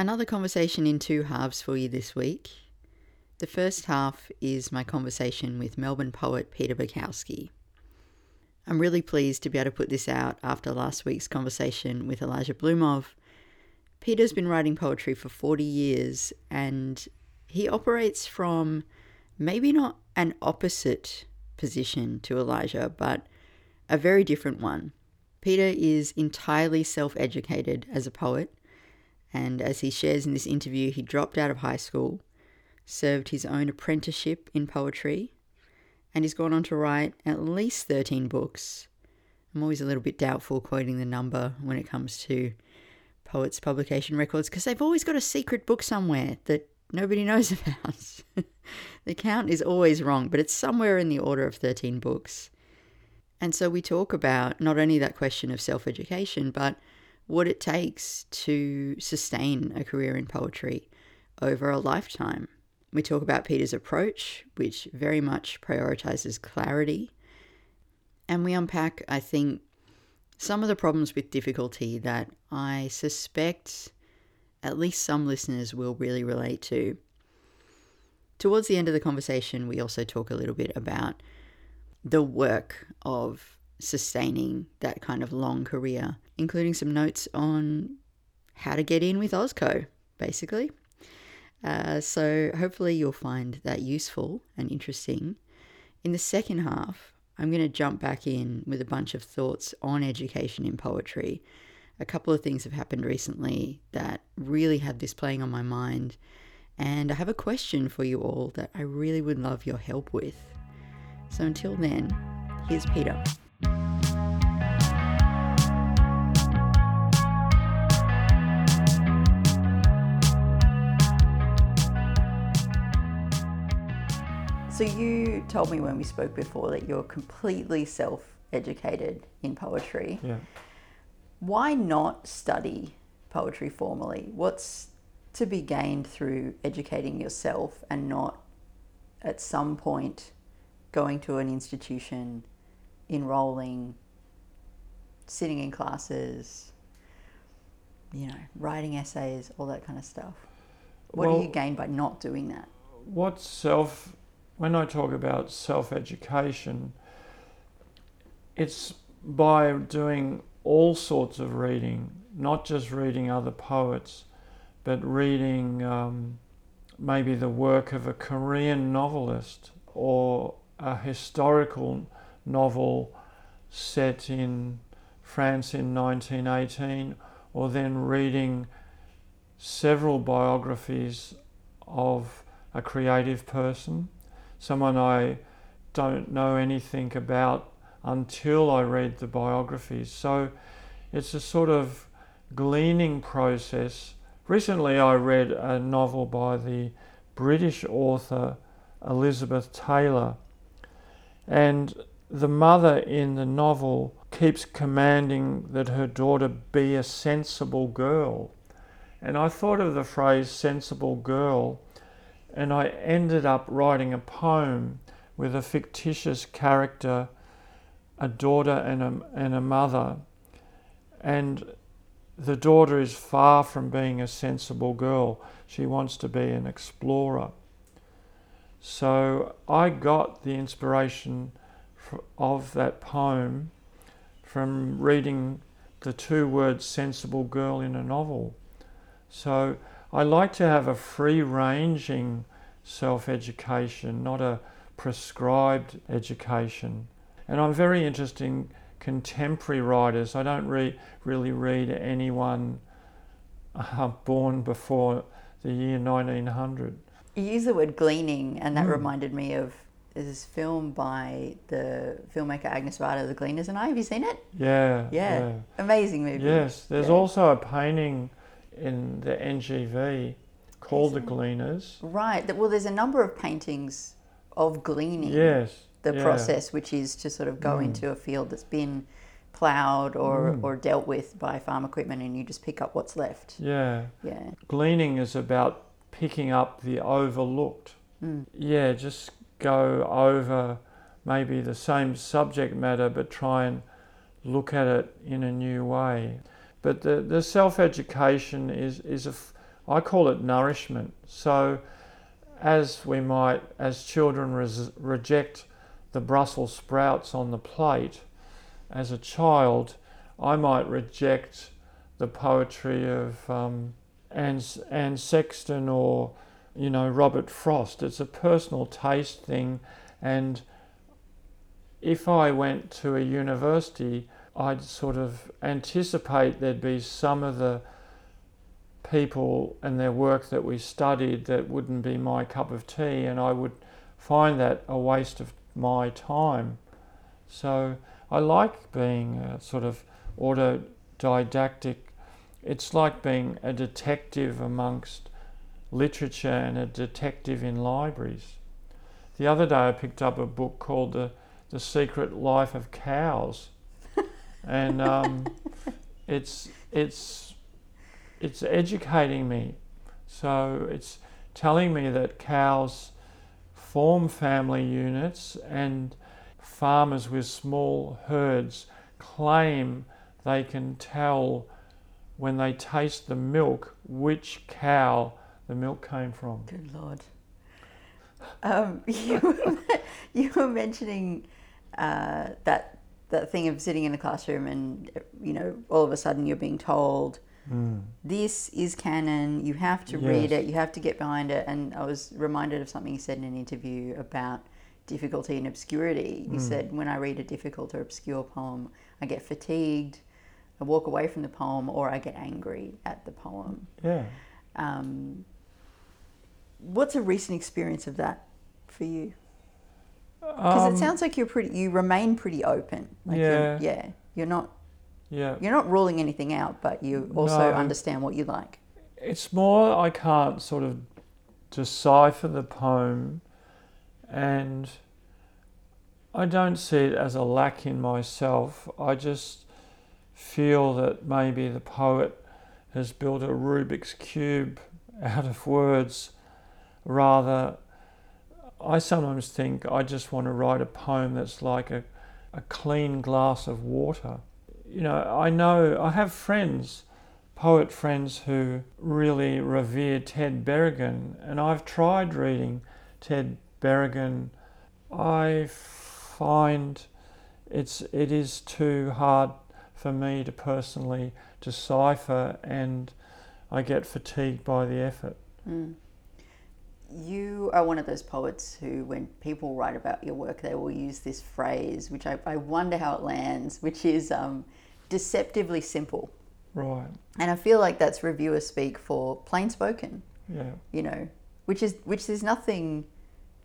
Another conversation in two halves for you this week. The first half is my conversation with Melbourne poet Peter Bakowski. I'm really pleased to be able to put this out after last week's conversation with Elijah Blumov. Peter's been writing poetry for 40 years and he operates from maybe not an opposite position to Elijah, but a very different one. Peter is entirely self educated as a poet, and as he shares in this interview, he dropped out of high school, served his own apprenticeship in poetry, and he's gone on to write at least 13 books. I'm always a little bit doubtful quoting the number when it comes to poets' publication records because they've always got a secret book somewhere that nobody knows about. the count is always wrong, but it's somewhere in the order of 13 books. And so we talk about not only that question of self education, but what it takes to sustain a career in poetry over a lifetime. We talk about Peter's approach, which very much prioritizes clarity. And we unpack, I think, some of the problems with difficulty that I suspect at least some listeners will really relate to. Towards the end of the conversation, we also talk a little bit about the work of sustaining that kind of long career, including some notes on how to get in with Ozco, basically. Uh, so hopefully you'll find that useful and interesting. In the second half, I'm going to jump back in with a bunch of thoughts on education in poetry. A couple of things have happened recently that really had this playing on my mind, and I have a question for you all that I really would love your help with. So until then, here's Peter. So you told me when we spoke before that you're completely self-educated in poetry. Yeah. Why not study poetry formally? What's to be gained through educating yourself and not at some point going to an institution, enrolling, sitting in classes, you know, writing essays, all that kind of stuff? What Well- do you gain by not doing that? What self, when I talk about self education, it's by doing all sorts of reading, not just reading other poets, but reading um, maybe the work of a Korean novelist or a historical novel set in France in 1918, or then reading several biographies of a creative person, someone I don't know anything about until I read the biographies. So it's a sort of gleaning process. Recently, I read a novel by the British author Elizabeth Taylor, and the mother in the novel keeps commanding that her daughter be a sensible girl. And I thought of the phrase sensible girl, and I ended up writing a poem with a fictitious character, a daughter and a, and a mother. And the daughter is far from being a sensible girl. She wants to be an explorer. So I got the inspiration of that poem from reading the two words sensible girl in a novel. So I like to have a free ranging self education, not a prescribed education. And I'm very interested in contemporary writers. I don't re- really read anyone uh, born before the year 1900. You use the word gleaning, and that Mm. reminded me of this film by the filmmaker Agnes Varda, The Gleaners and I. Have you seen it? Yeah. Yeah. Amazing movie. Yes, there's Yeah. also a painting in the NGV called The? Gleaners. Right. Well, there's a number of paintings of gleaning Yes. the yeah. process, which is to sort of go Mm. into a field that's been ploughed or, Mm. or dealt with by farm equipment and you just pick up what's left. Yeah. Yeah. Gleaning is about picking up the overlooked. Mm. Yeah, just go over maybe the same subject matter but try and look at it in a new way. But the, the self education is, is a I call it nourishment. So, as we might, as children res- reject the Brussels sprouts on the plate, as a child, I might reject the poetry of um, Anne, Anne Sexton or, you know, Robert Frost. It's a personal taste thing, and if I went to a university, I'd sort of anticipate there'd be some of the people and their work that we studied that wouldn't be my cup of tea, and I would find that a waste of my time. So I like being sort of autodidactic. It's like being a detective amongst literature and a detective in libraries. The other day I picked up a book called The, the Secret Life of Cows. And um, it's, it's, it's educating me. So it's telling me that cows form family units and farmers with small herds claim they can tell when they taste the milk which cow the milk came from. Good Lord. Um, you, were, you were mentioning uh, that that thing of sitting in a classroom and you know all of a sudden you're being told mm. this is canon you have to yes. read it you have to get behind it and i was reminded of something you said in an interview about difficulty and obscurity. You mm. said, when I read a difficult or obscure poem, I get fatigued, I walk away from the poem, or I get angry at the poem. Yeah. Um, what's a recent experience of that for you? Because um, it sounds like you're pretty, you remain pretty open. Like yeah. You're, yeah. You're not. Yeah. You're not ruling anything out, but you also no, understand what you like. It's more I can't sort of decipher the poem and I don't see it as a lack in myself. I just feel that maybe the poet has built a Rubik's Cube out of words. Rather, I sometimes think I just want to write a poem that's like a, a clean glass of water. You know, I know I have friends, poet friends, who really revere Ted Berrigan, and I've tried reading Ted Berrigan, I find it's it is too hard for me to personally decipher, and I get fatigued by the effort. Mm. You are one of those poets who, when people write about your work, they will use this phrase, which I, I wonder how it lands, which is um, deceptively simple. Right. And I feel like that's reviewer speak for plain spoken. Yeah. You know, which is which is nothing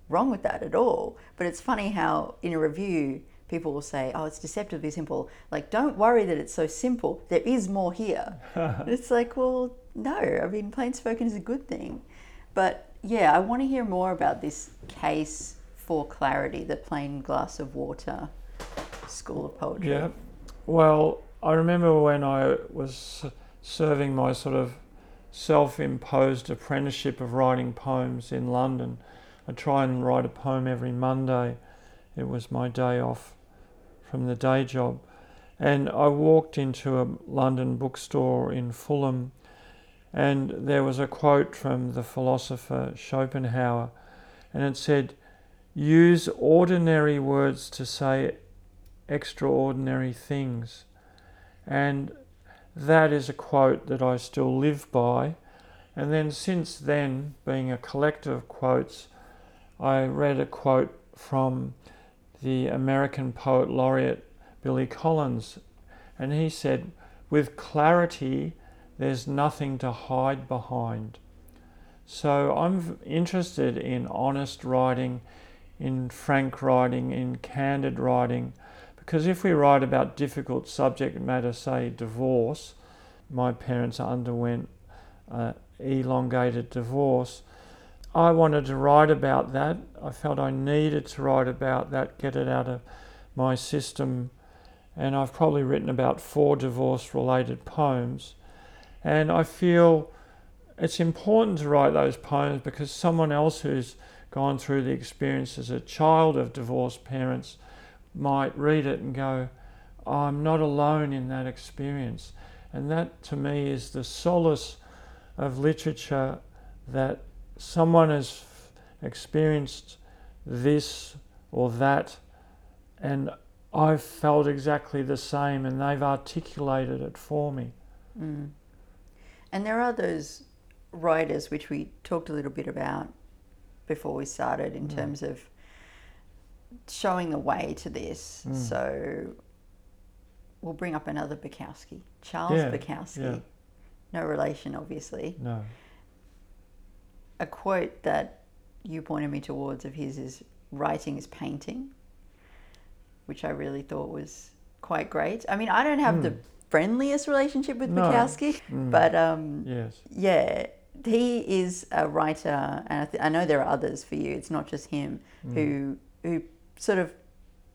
wrong with that at all. But it's funny how in a review, people will say, oh, it's deceptively simple. Like, don't worry that it's so simple. There is more here. it's like, well, no. I mean, plain spoken is a good thing. But yeah, I want to hear more about this case for clarity, the plain glass of water school of poetry. Yeah. Well, I remember when I was serving my sort of self imposed apprenticeship of writing poems in London I try and write a poem every Monday. It was my day off from the day job. And I walked into a London bookstore in Fulham, and there was a quote from the philosopher Schopenhauer, and it said, Use ordinary words to say extraordinary things. And that is a quote that I still live by. And then, since then, being a collector of quotes, I read a quote from the American poet laureate Billy Collins, and he said, With clarity, there's nothing to hide behind. So I'm interested in honest writing, in frank writing, in candid writing, because if we write about difficult subject matter, say divorce, my parents underwent uh, elongated divorce I wanted to write about that. I felt I needed to write about that, get it out of my system. And I've probably written about four divorce related poems. And I feel it's important to write those poems because someone else who's gone through the experience as a child of divorced parents might read it and go, I'm not alone in that experience. And that to me is the solace of literature that someone has experienced this or that, and I've felt exactly the same, and they've articulated it for me. Mm. And there are those writers which we talked a little bit about before we started in mm. terms of showing the way to this. Mm. So we'll bring up another Bukowski, Charles yeah, Bukowski. Yeah. No relation, obviously. No. A quote that you pointed me towards of his is writing is painting, which I really thought was quite great. I mean, I don't have mm. the friendliest relationship with no. Bukowski, mm. but um, yes, yeah, he is a writer, and I, th- I, know there are others for you. It's not just him mm. who who sort of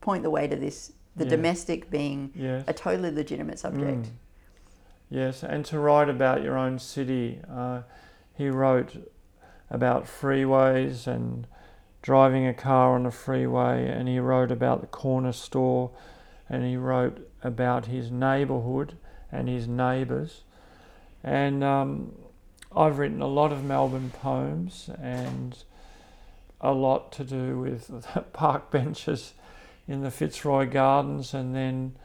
point the way to this. The yeah. domestic being yes. a totally legitimate subject. Mm. Yes, and to write about your own city. Uh, he wrote about freeways and driving a car on a freeway, and he wrote about the corner store, and he wrote about his neighbourhood and his neighbours. And um, I've written a lot of Melbourne poems and a lot to do with park benches in the Fitzroy Gardens and then,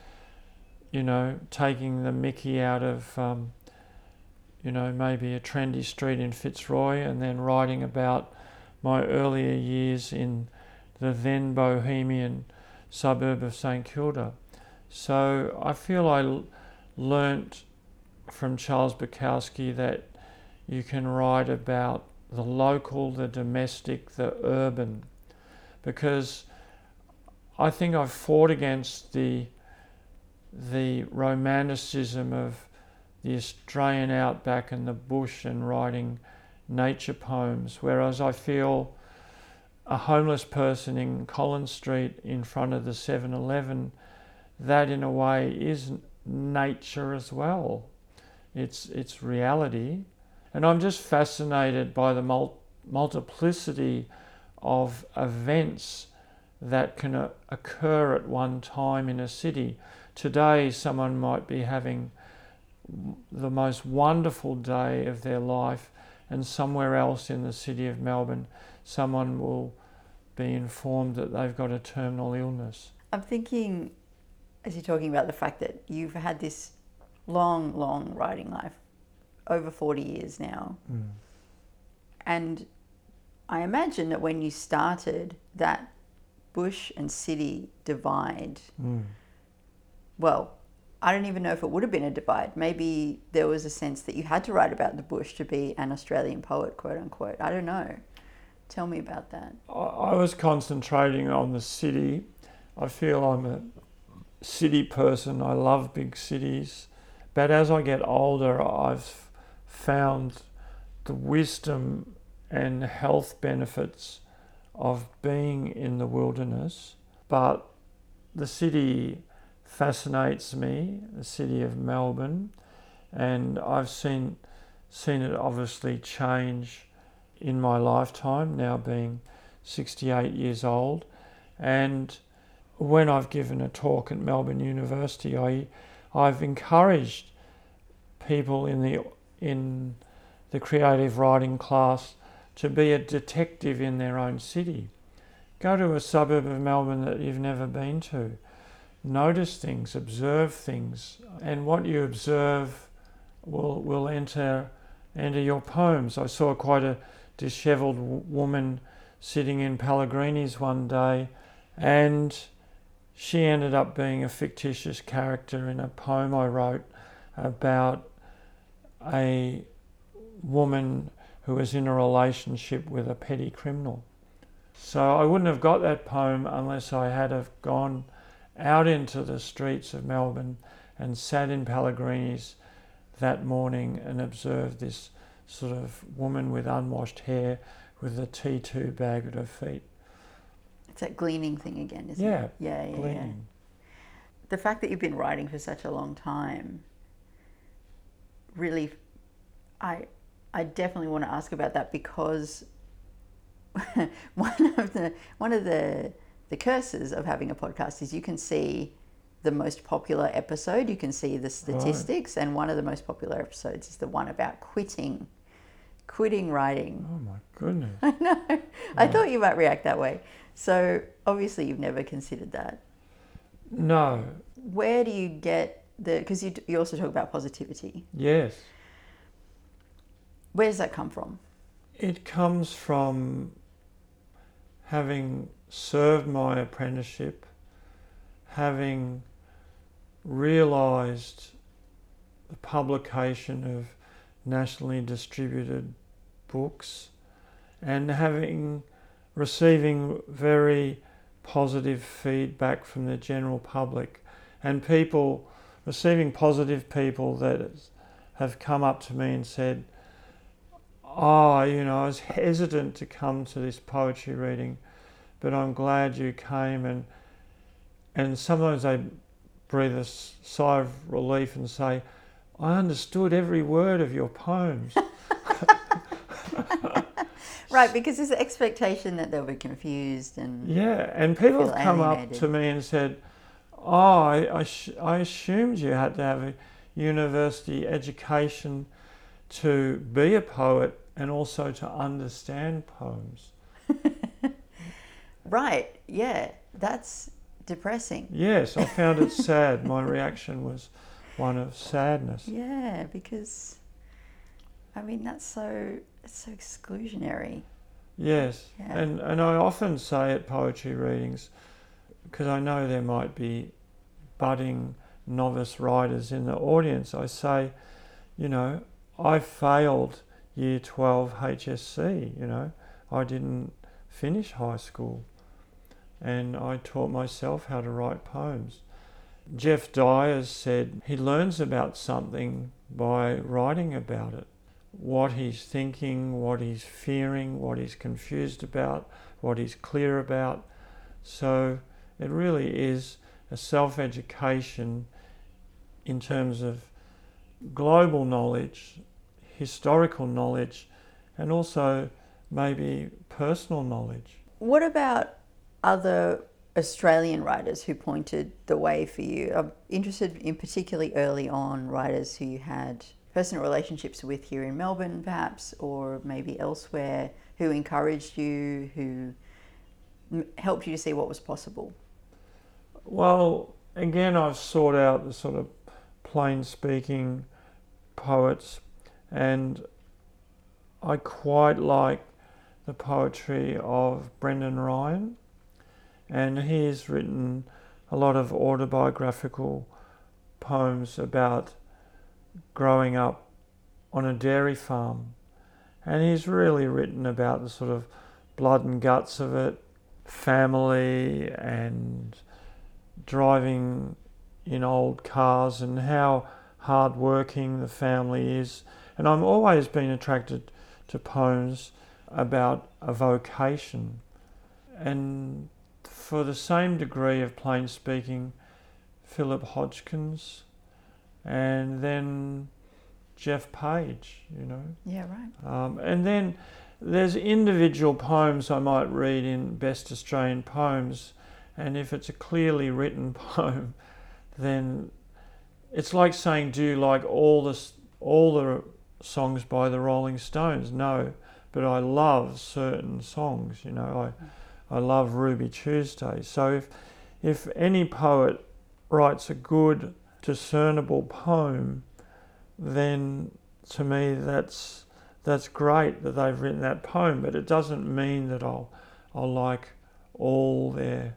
you know, taking the mickey out of, um, you know, maybe a trendy street in Fitzroy and then writing about my earlier years in the then bohemian suburb of St Kilda. So I feel I learnt from Charles Bukowski that you can write about the local, the domestic, the urban, because I think I've fought against the the romanticism of the Australian outback and the bush and writing nature poems, whereas I feel a homeless person in Collins Street in front of the 7 Eleven, that in a way is nature as well. It's, it's reality. And I'm just fascinated by the mul- multiplicity of events that can uh, occur at one time in a city. Today, someone might be having the most wonderful day of their life, and somewhere else in the city of Melbourne, someone will be informed that they've got a terminal illness. I'm thinking, as you're talking about the fact that you've had this long, long writing life, over 40 years now. Mm. And I imagine that when you started, that bush and city divide, mm. well, I don't even know if it would have been a divide. Maybe there was a sense that you had to write about the bush to be an Australian poet, quote unquote. I don't know. Tell me about that. I was concentrating on the city. I feel I'm a city person. I love big cities. But as I get older, I've found the wisdom and health benefits of being in the wilderness, but the city fascinates me, the city of Melbourne, and I've seen seen it obviously change in my lifetime, now being 68 years old, and when I've given a talk at Melbourne University, I I've encouraged people in the in the creative writing class to be a detective in their own city. Go to a suburb of Melbourne that you've never been to. Notice things, observe things, and what you observe will, will enter, enter your poems. I saw quite a dishevelled woman sitting in Pellegrini's one day, and she ended up being a fictitious character in a poem I wrote about a woman who was in a relationship with a petty criminal. So I wouldn't have got that poem unless I had have gone out into the streets of Melbourne and sat in Pellegrini's that morning and observed this sort of woman with unwashed hair with a T2 bag at her feet. It's that gleaning thing again, isn't yeah, it? Yeah, yeah, gleaning. yeah. The fact that you've been writing for such a long time really, I, I definitely want to ask about that because one of the one of the the curses of having a podcast is you can see the most popular episode, you can see the statistics, right. and one of the most popular episodes is the one about quitting quitting writing. Oh my goodness. I know. I thought you might react that way. So obviously, you've never considered that. No. Where do you get the? Because you you also talk about positivity. Yes. Where does that come from? It comes from having served my apprenticeship, having realised the publication of nationally distributed books and having receiving very positive feedback from the general public and people receiving positive people that have come up to me and said oh you know I was hesitant to come to this poetry reading but I'm glad you came. And and sometimes they breathe a sigh of relief and say I understood every word of your poems. right, because there's an expectation that they'll be confused and yeah, and people have come alienated. up to me and said, "Oh, I, I, sh- I assumed you had to have a university education to be a poet and also to understand poems." right. Yeah, that's depressing. Yes, I found it sad. My reaction was one of sadness. Yeah, because I mean that's so it's so exclusionary. Yes, yeah. and and I often say at poetry readings, because I know there might be budding novice writers in the audience. I say, you know, I failed year twelve HSC. You know, I didn't finish high school, and I taught myself how to write poems. Geoff Dyers said he learns about something by writing about it. What he's thinking, what he's fearing, what he's confused about, what he's clear about. So it really is a self education in terms of global knowledge, historical knowledge, and also maybe personal knowledge. What about other Australian writers who pointed the way for you? I'm interested in particularly early on writers who you had personal relationships with here in Melbourne, perhaps, or maybe elsewhere, who encouraged you, who helped you to see what was possible. Well, again, I've sought out the sort of plain speaking poets, and I quite like the poetry of Brendan Ryan and he's written a lot of autobiographical poems about growing up on a dairy farm. And he's really written about the sort of blood and guts of it, family, and driving in old cars, and how hardworking the family is. And I've always been attracted to poems about a vocation. And for the same degree of plain speaking, Phillip Hodgins, and then Geoff Page, you know. Yeah, right. Um, and then there's individual poems I might read in Best Australian Poems, and if it's a clearly written poem, then it's like saying, "Do you like all the all the songs by the Rolling Stones?" No, but I love certain songs. You know, I I love Ruby Tuesday. So if if any poet writes a good, discernible poem, then to me that's that's great that they've written that poem. But it doesn't mean that I'll I'll like all their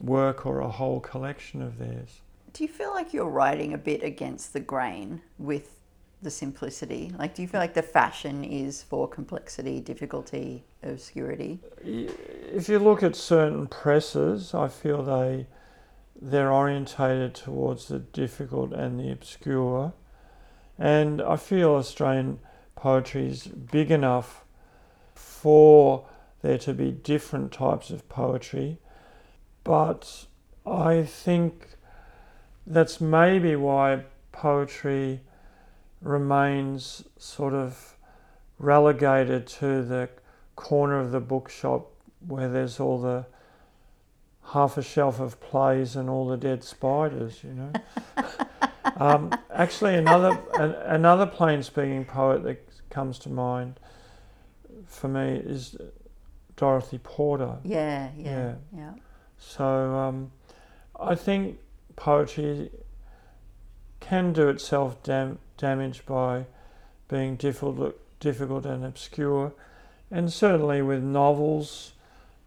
work or a whole collection of theirs. Do you feel like you're writing a bit against the grain with the simplicity? Like, do you feel like the fashion is for complexity, difficulty, obscurity? If you look at certain presses, I feel they they're orientated towards the difficult and the obscure, and I feel Australian poetry is big enough for there to be different types of poetry, but I think that's maybe why poetry remains sort of relegated to the corner of the bookshop where there's all the half a shelf of plays and all the dead spiders, you know. um, actually, another an, another plain speaking poet that comes to mind for me is Dorothy Porter. Yeah, yeah, yeah. yeah. So um, I think poetry can do itself dam- damage by being difficult, difficult and obscure, and certainly with novels,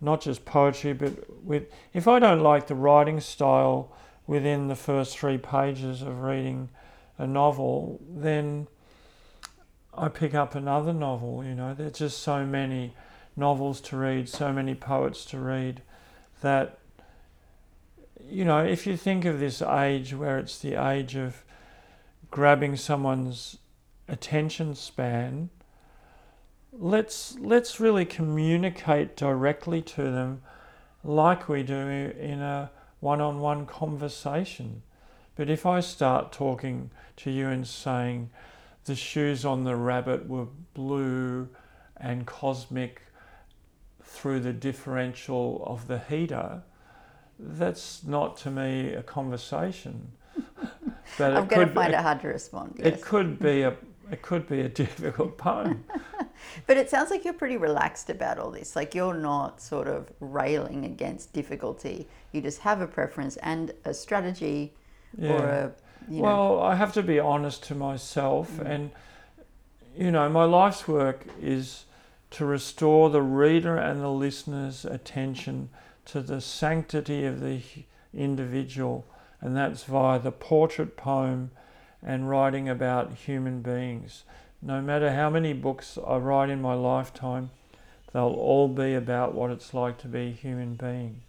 not just poetry, but with if I don't like the writing style within the first three pages of reading a novel, then I pick up another novel. You know, there's just so many novels to read, so many poets to read, that you know, if you think of this age where it's the age of grabbing someone's attention span, let's let's really communicate directly to them like we do in a one-on-one conversation. But if I start talking to you and saying the shoes on the rabbit were blue and cosmic through the differential of the heater, that's not to me a conversation. but I'm going to find it, hard to respond. Yes. It could be a it could be a difficult poem. but it sounds like you're pretty relaxed about all this. Like you're not sort of railing against difficulty. You just have a preference and a strategy yeah. or a you know. Well, I have to be honest to myself mm. and you know, my life's work is to restore the reader and the listener's attention to the sanctity of the individual, and that's via the portrait poem and writing about human beings. No matter how many books I write in my lifetime, they'll all be about what it's like to be a human being.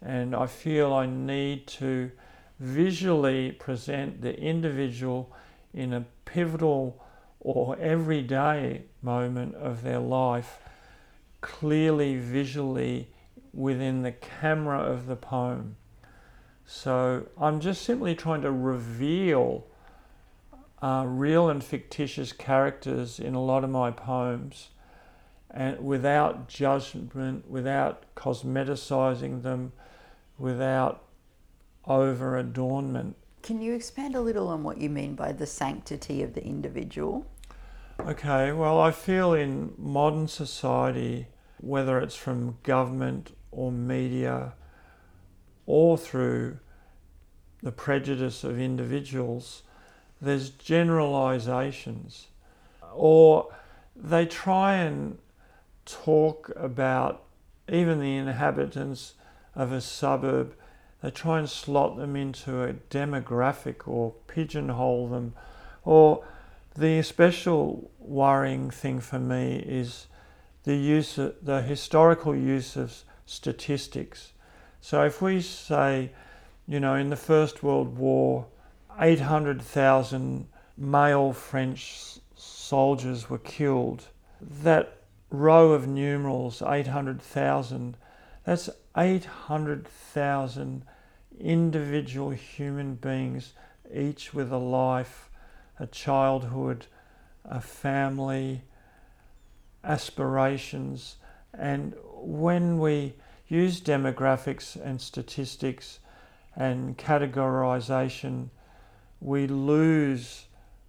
And I feel I need to visually present the individual in a pivotal or everyday moment of their life clearly visually within the camera of the poem. So I'm just simply trying to reveal uh, real and fictitious characters in a lot of my poems and without judgment, without cosmeticizing them, without over adornment. Can you expand a little on what you mean by the sanctity of the individual? Okay, well, I feel in modern society, whether it's from government or media or through the prejudice of individuals, there's generalizations. Or they try and talk about even the inhabitants of a suburb they try and slot them into a demographic or pigeonhole them. Or the special worrying thing for me is the use of, the historical use of statistics. So if we say, you know, in the First World War, 800,000 male French soldiers were killed, that row of numerals, 800,000, that's 800,000 individual human beings, each with a life, a childhood, a family, aspirations. And when we use demographics and statistics and categorization, we lose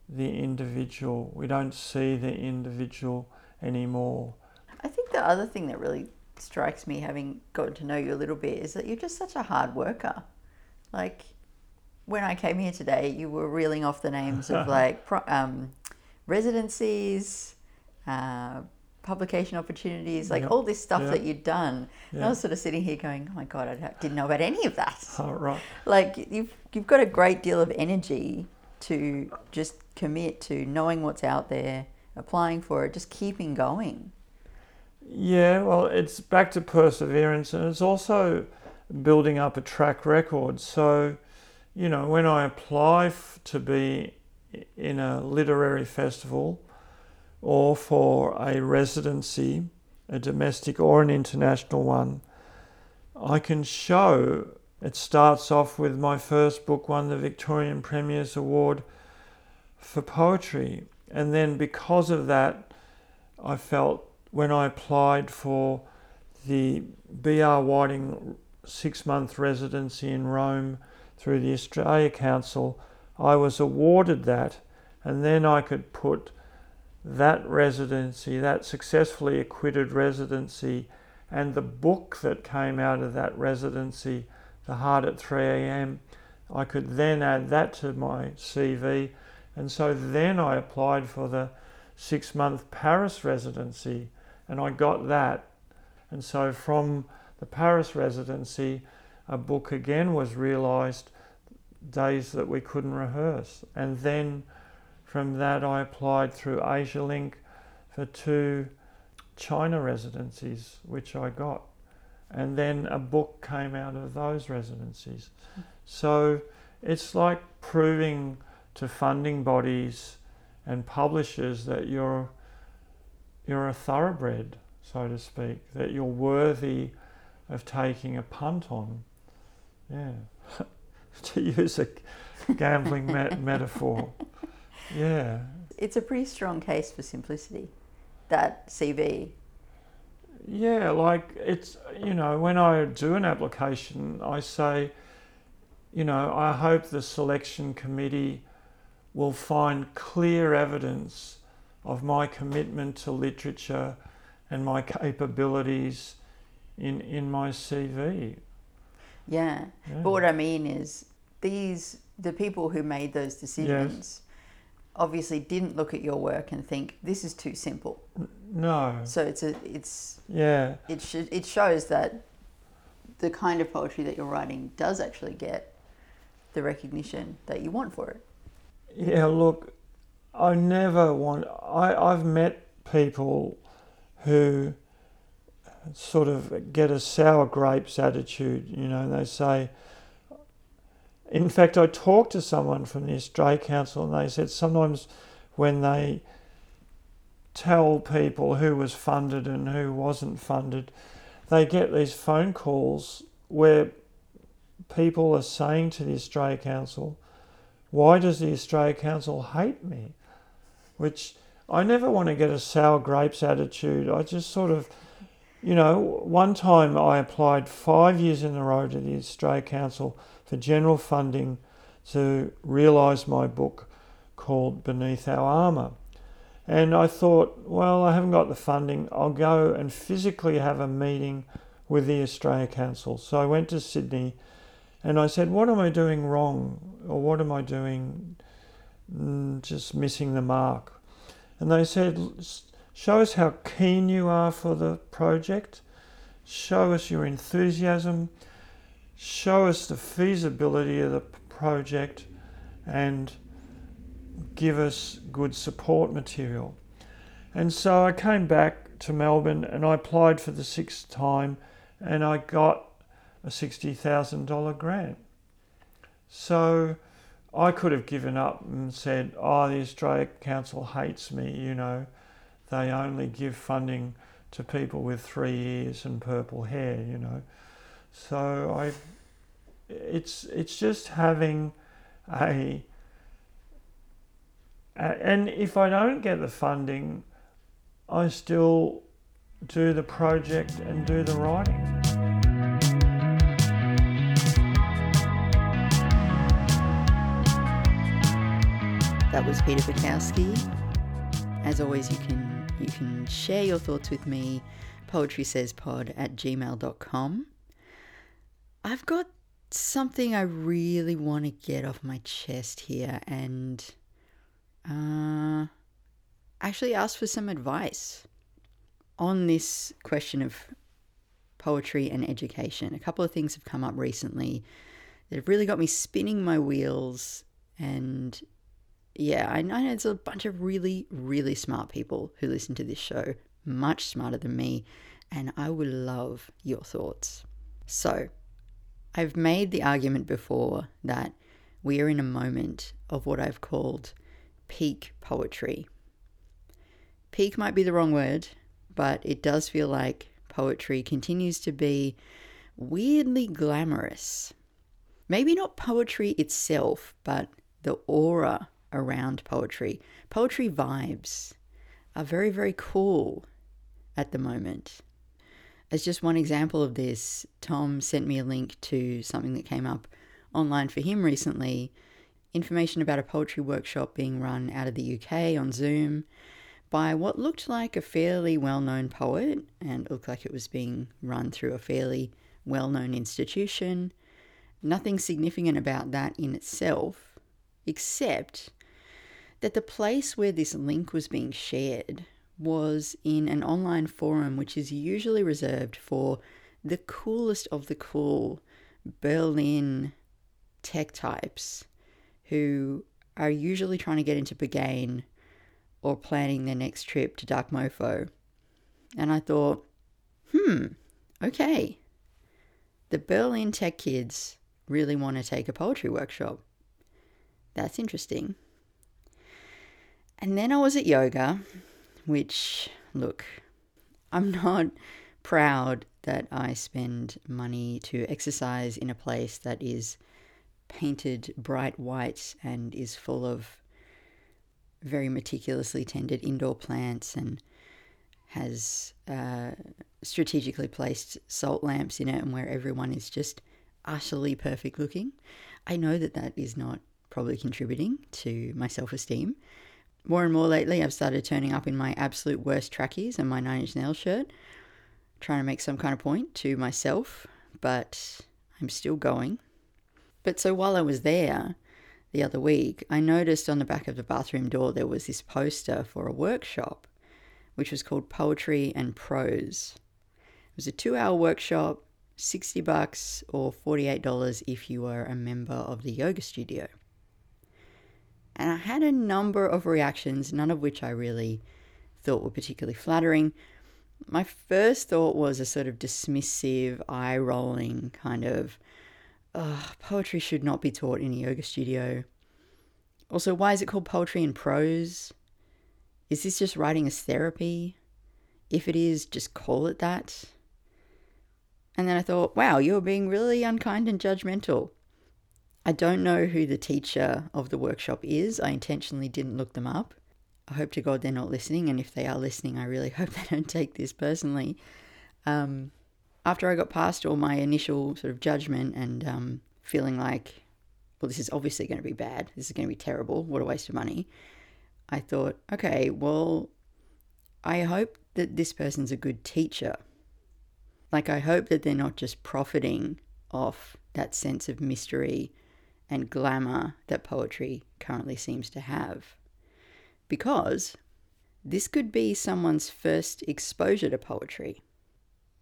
the individual. We don't see the individual anymore. I think the other thing that really strikes me, having gotten to know you a little bit, is that you're just such a hard worker. Like when I came here today, you were reeling off the names of like um, residencies, uh, publication opportunities, like all this stuff that you'd done. And I was sort of sitting here going, "Oh my god, I didn't know about any of that." Oh, right. Like you've you've got a great deal of energy to just commit to knowing what's out there, applying for it, just keeping going. Yeah, well, it's back to perseverance, and it's also building up a track record. So, you know, when I apply f- to be in a literary festival or for a residency, a domestic or an international one, I can show it starts off with my first book won the Victorian Premier's Award for poetry. And then because of that, I felt when I applied for the B.R. Whiting six month residency in Rome through the Australia Council, I was awarded that, and then I could put that residency, that successfully acquitted residency, and the book that came out of that residency, The Heart at 3 a.m., I could then add that to my CV. And so then I applied for the six month Paris residency and I got that. And so from the Paris residency, a book again was realised days that we couldn't rehearse. And then from that, I applied through AsiaLink for two China residencies, which I got. And then a book came out of those residencies. So it's like proving to funding bodies and publishers that you're you're a thoroughbred, so to speak, that you're worthy of taking a punt on. Yeah, to use a gambling met- metaphor. Yeah. It's a pretty strong case for simplicity, that CV. Yeah, like it's, you know, when I do an application, I say, you know, I hope the selection committee will find clear evidence of my commitment to literature and my capabilities in, in my CV. Yeah. yeah. But what I mean is, these, the people who made those decisions, yes. Obviously didn't look at your work and think this is too simple. No. So it's a it's yeah. It sh- it shows that the kind of poetry that you're writing does actually get the recognition that you want for it. Yeah, look, I never want. I I've met people who sort of get a sour grapes attitude. You know, they say. In fact, I talked to someone from the Australia Council, and they said sometimes when they tell people who was funded and who wasn't funded, they get these phone calls where people are saying to the Australia Council, why does the Australia Council hate me? Which I never want to get a sour grapes attitude. I just sort of, you know, one time I applied five years in a row to the Australia Council for general funding to realise my book called Beneath Our Armour. And I thought, well, I haven't got the funding. I'll go and physically have a meeting with the Australia Council. So I went to Sydney and I said, What am I doing wrong? Or what am I doing mm, just missing the mark? And they said, Show us how keen you are for the project, show us your enthusiasm, show us the feasibility of the project, and give us good support material. And so I came back to Melbourne and I applied for the sixth time and I got a $60,000 grant. So I could have given up and said, oh, the Australia Council hates me, you know, they only give funding to people with three ears and purple hair, you know. So I, it's, it's just having a, a, and if I don't get the funding, I still do the project and do the writing. That was Peter Bakowski. As always, you can you can share your thoughts with me, poetrysayspod at gmail.com. I've got something I really want to get off my chest here and uh, actually ask for some advice on this question of poetry and education. A couple of things have come up recently that have really got me spinning my wheels and yeah, I know there's a bunch of really, really smart people who listen to this show, much smarter than me, and I would love your thoughts. So, I've made the argument before that we are in a moment of what I've called peak poetry. Peak might be the wrong word, but it does feel like poetry continues to be weirdly glamorous. Maybe not poetry itself, but the aura around poetry. Poetry vibes are very, very cool at the moment. As just one example of this, Tom sent me a link to something that came up online for him recently information about a poetry workshop being run out of the UK on Zoom by what looked like a fairly well known poet and looked like it was being run through a fairly well known institution. Nothing significant about that in itself, except that the place where this link was being shared was in an online forum which is usually reserved for the coolest of the cool Berlin tech types who are usually trying to get into Berghain or planning their next trip to Dark Mofo. And I thought, hmm, okay. The Berlin tech kids really want to take a poetry workshop. That's interesting. And then I was at yoga, which, look, I'm not proud that I spend money to exercise in a place that is painted bright white and is full of very meticulously tended indoor plants and has uh, strategically placed salt lamps in it and where everyone is just utterly perfect looking. I know that that is not probably contributing to my self esteem. More and more lately, I've started turning up in my absolute worst trackies and my Nine Inch Nails shirt, trying to make some kind of point to myself, but I'm still going. But so while I was there the other week, I noticed on the back of the bathroom door there was this poster for a workshop, which was called Poetry and Prose. It was a two hour workshop, 60 bucks or $48 if you were a member of the yoga studio. And I had a number of reactions, none of which I really thought were particularly flattering. My first thought was a sort of dismissive, eye rolling kind of, poetry should not be taught in a yoga studio. Also, why is it called poetry and prose? Is this just writing as therapy? If it is, just call it that. And then I thought, wow, you're being really unkind and judgmental. I don't know who the teacher of the workshop is. I intentionally didn't look them up. I hope to God they're not listening, and if they are listening, I really hope they don't take this personally. Um, after I got past all my initial sort of judgment and um, feeling like, well, this is obviously going to be bad, this is going to be terrible, what a waste of money, I thought, okay, well, I hope that this person's a good teacher. Like, I hope that they're not just profiting off that sense of mystery and glamour that poetry currently seems to have. Because this could be someone's first exposure to poetry.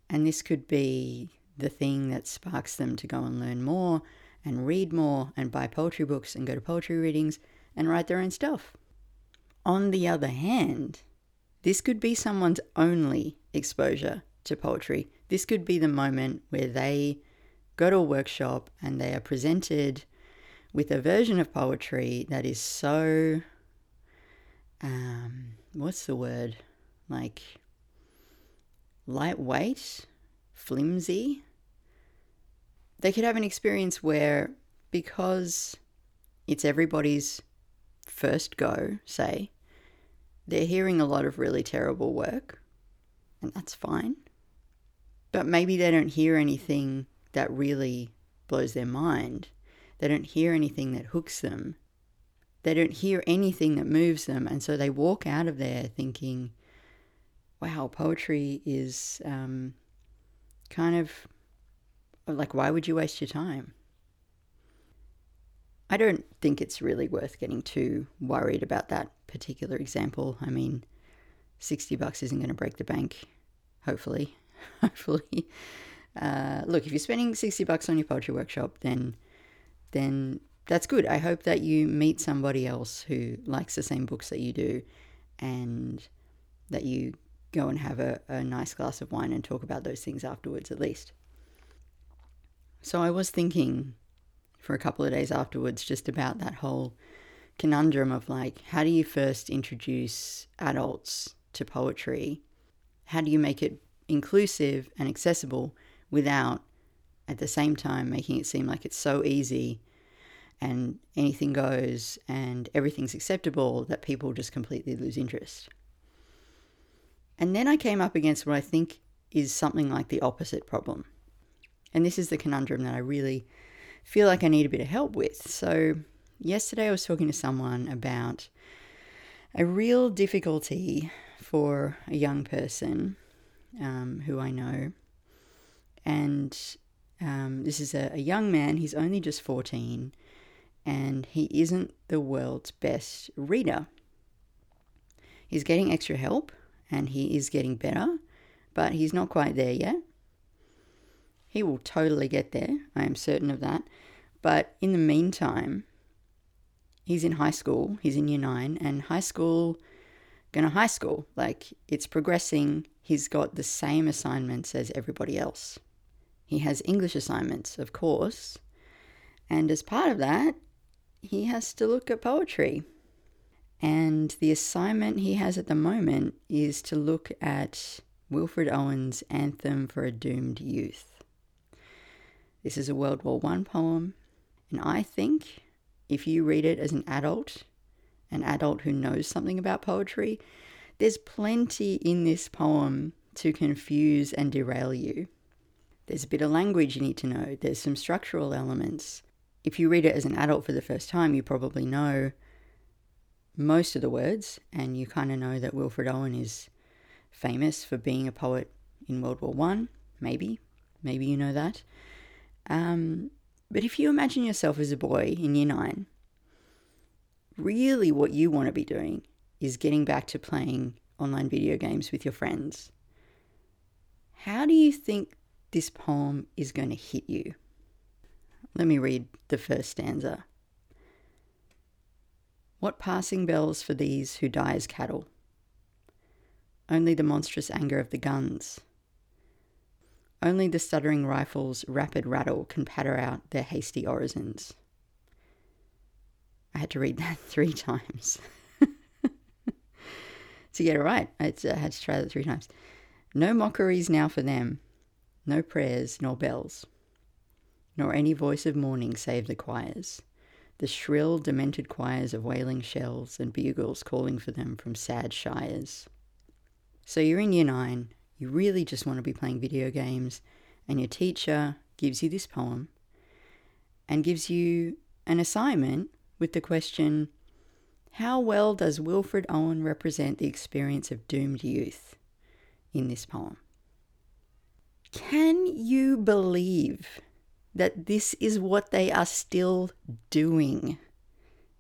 And this could be the thing that sparks them to go and learn more and read more and buy poetry books and go to poetry readings and write their own stuff. On the other hand, this could be someone's only exposure to poetry. This could be the moment where they go to a workshop and they are presented with a version of poetry that is so um, what's the word? Like lightweight flimsy. They could have an experience where because it's everybody's first go say they're hearing a lot of really terrible work and that's fine. But maybe they don't hear anything that really blows their mind they don't hear anything that hooks them. They don't hear anything that moves them. And so they walk out of there thinking, wow, poetry is um, kind of like, why would you waste your time? I don't think it's really worth getting too worried about that particular example. I mean, 60 bucks isn't going to break the bank, hopefully. hopefully. Uh, look, if you're spending 60 bucks on your poetry workshop, then then that's good. I hope that you meet somebody else who likes the same books that you do and that you go and have a, a nice glass of wine and talk about those things afterwards, at least. So I was thinking for a couple of days afterwards just about that whole conundrum of like, how do you first introduce adults to poetry? How do you make it inclusive and accessible without at the same time making it seem like it's so easy and anything goes and everything's acceptable that people just completely lose interest. And then I came up against what I think is something like the opposite problem. And this is the conundrum that I really feel like I need a bit of help with. So, yesterday I was talking to someone about a real difficulty for a young person um, who I know. And um, this is a, a young man, he's only just 14, and he isn't the world's best reader. He's getting extra help and he is getting better, but he's not quite there yet. He will totally get there, I am certain of that. But in the meantime, he's in high school, he's in year nine, and high school, to high school. Like it's progressing. He's got the same assignments as everybody else. He has English assignments, of course. And as part of that, he has to look at poetry. And the assignment he has at the moment is to look at Wilfred Owen's Anthem for a Doomed Youth. This is a World War I poem, and I think if you read it as an adult, an adult who knows something about poetry, there's plenty in this poem to confuse and derail you. There's a bit of language you need to know, there's some structural elements. If you read it as an adult for the first time, you probably know most of the words, and you kind of know that Wilfred Owen is famous for being a poet in World War One. Maybe, maybe you know that. Um, but if you imagine yourself as a boy in year nine, really what you want to be doing is getting back to playing online video games with your friends. How do you think this poem is going to hit you? Let me read the first stanza. What passing bells for these who die as cattle? Only the monstrous anger of the guns. Only the stuttering rifle's rapid rattle can patter out their hasty orisons. I had to read that three times to get it right. I had to try that three times. No mockeries now for them, no prayers nor bells, nor any voice of mourning save the choirs the shrill, demented choirs of wailing shells and bugles calling for them from sad shires. So you're in year nine, you really just want to be playing video games, and your teacher gives you this poem and gives you an assignment with the question How well does Wilfred Owen represent the experience of doomed youth in this poem? Can you believe that this is what they are still doing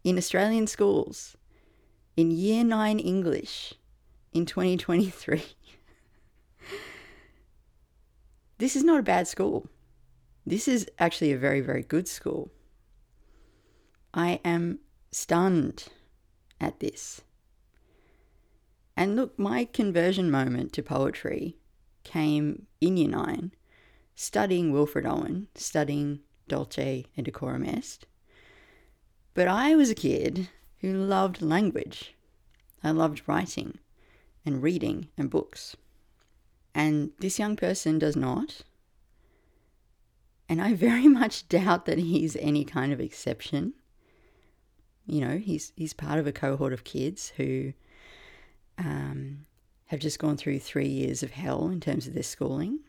in Australian schools in year nine English in 2023. this is not a bad school. This is actually a very, very good school. I am stunned at this. And look, my conversion moment to poetry came in year nine studying Wilfred Owen, studying Dulce et Decorum Est. But I was a kid who loved language. I loved writing and reading and books. And this young person does not. And I very much doubt that he's any kind of exception. You know, he's he's part of a cohort of kids who um, have just gone through three years of hell in terms of their schooling.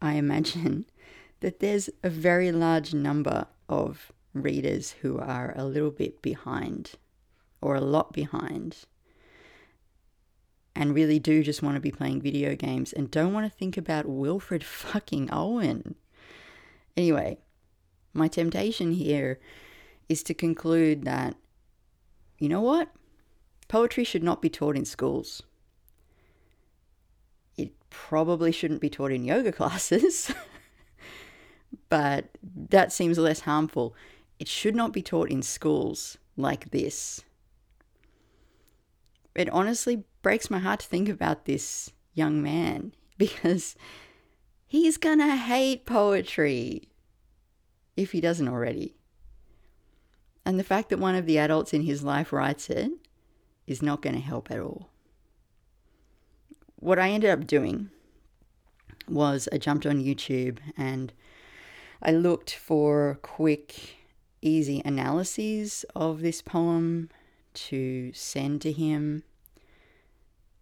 I imagine that there's a very large number of readers who are a little bit behind or a lot behind and really do just want to be playing video games and don't want to think about Wilfred fucking Owen. Anyway, my temptation here is to conclude that, you know what? Poetry should not be taught in schools probably shouldn't be taught in yoga classes, but that seems less harmful. It should not be taught in schools like this. It honestly breaks my heart to think about this young man because he's gonna hate poetry if he doesn't already. And the fact that one of the adults in his life writes it is not going to help at all what I ended up doing was I jumped on YouTube and I looked for quick, easy analyses of this poem to send to him.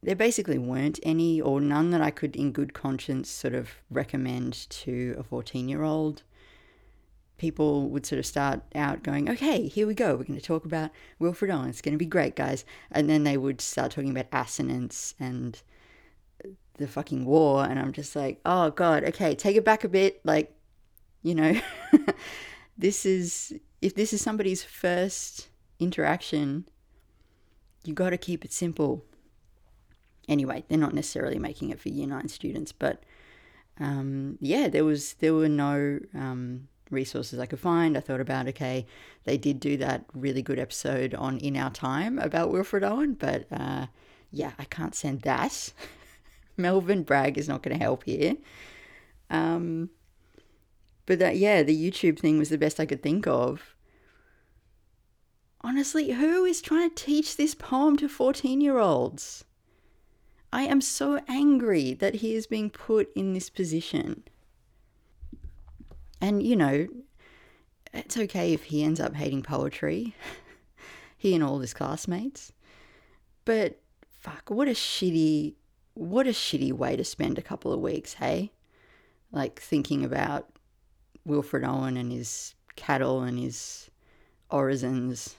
There basically weren't any, or none that I could, in good conscience, sort of recommend to a 14 year old. people would sort of start out going, okay, here we go. We're going to talk about Wilfred Owen. It's going to be great, guys. And then they would start talking about assonance and the fucking war. And I'm just like, oh, God, okay, take it back a bit. Like, you know, this is, if this is somebody's first interaction, you got to keep it simple. Anyway, they're not necessarily making it for year nine students, but um, yeah, there was there were no um, resources I could find. I thought about okay, they did do that really good episode on In Our Time about Wilfred Owen, but uh, yeah, I can't send that. Melvin Bragg is not going to help here. Um, but that yeah, the YouTube thing was the best I could think of. Honestly, who is trying to teach this poem to 14 year olds? I am so angry that he is being put in this position. And, you know, it's okay if he ends up hating poetry, he and all his classmates. But fuck, what a shitty, what a shitty way to spend a couple of weeks, hey? Like thinking about Wilfred Owen and his cattle and his orisons.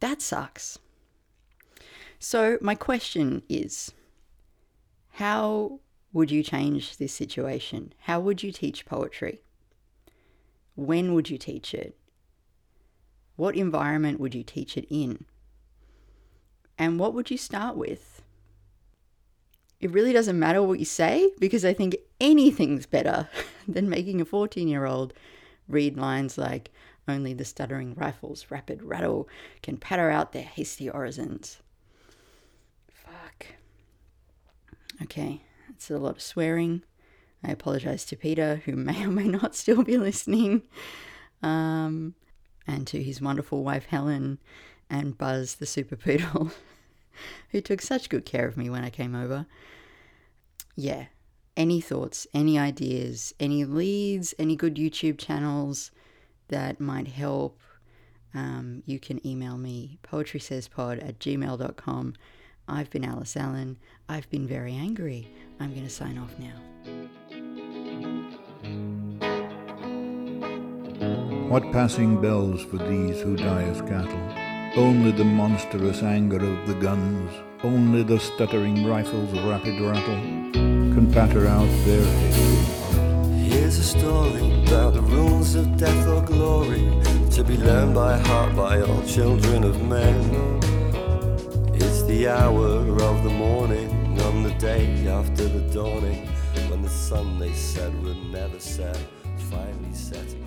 That sucks. So, my question is how would you change this situation? How would you teach poetry? When would you teach it? What environment would you teach it in? And what would you start with? It really doesn't matter what you say because I think anything's better than making a 14 year old read lines like, only the stuttering rifle's rapid rattle can patter out their hasty orisons. Fuck. Okay, it's a lot of swearing. I apologize to Peter, who may or may not still be listening, um, and to his wonderful wife Helen, and Buzz the super poodle, who took such good care of me when I came over. Yeah, any thoughts, any ideas, any leads, any good YouTube channels that might help, um, you can email me poetrysayspod at gmail.com. I've been Alice Allan. I've been very angry. I'm going to sign off now. What passing bells for these who die as cattle? Only the monstrous anger of the guns, only the stuttering rifles' rapid rattle can patter out their hasty Here's a story about the rules of death or glory to be learned by heart by all children of men. It's the hour of the morning on the day after the dawning when the sun they said would never set finally set.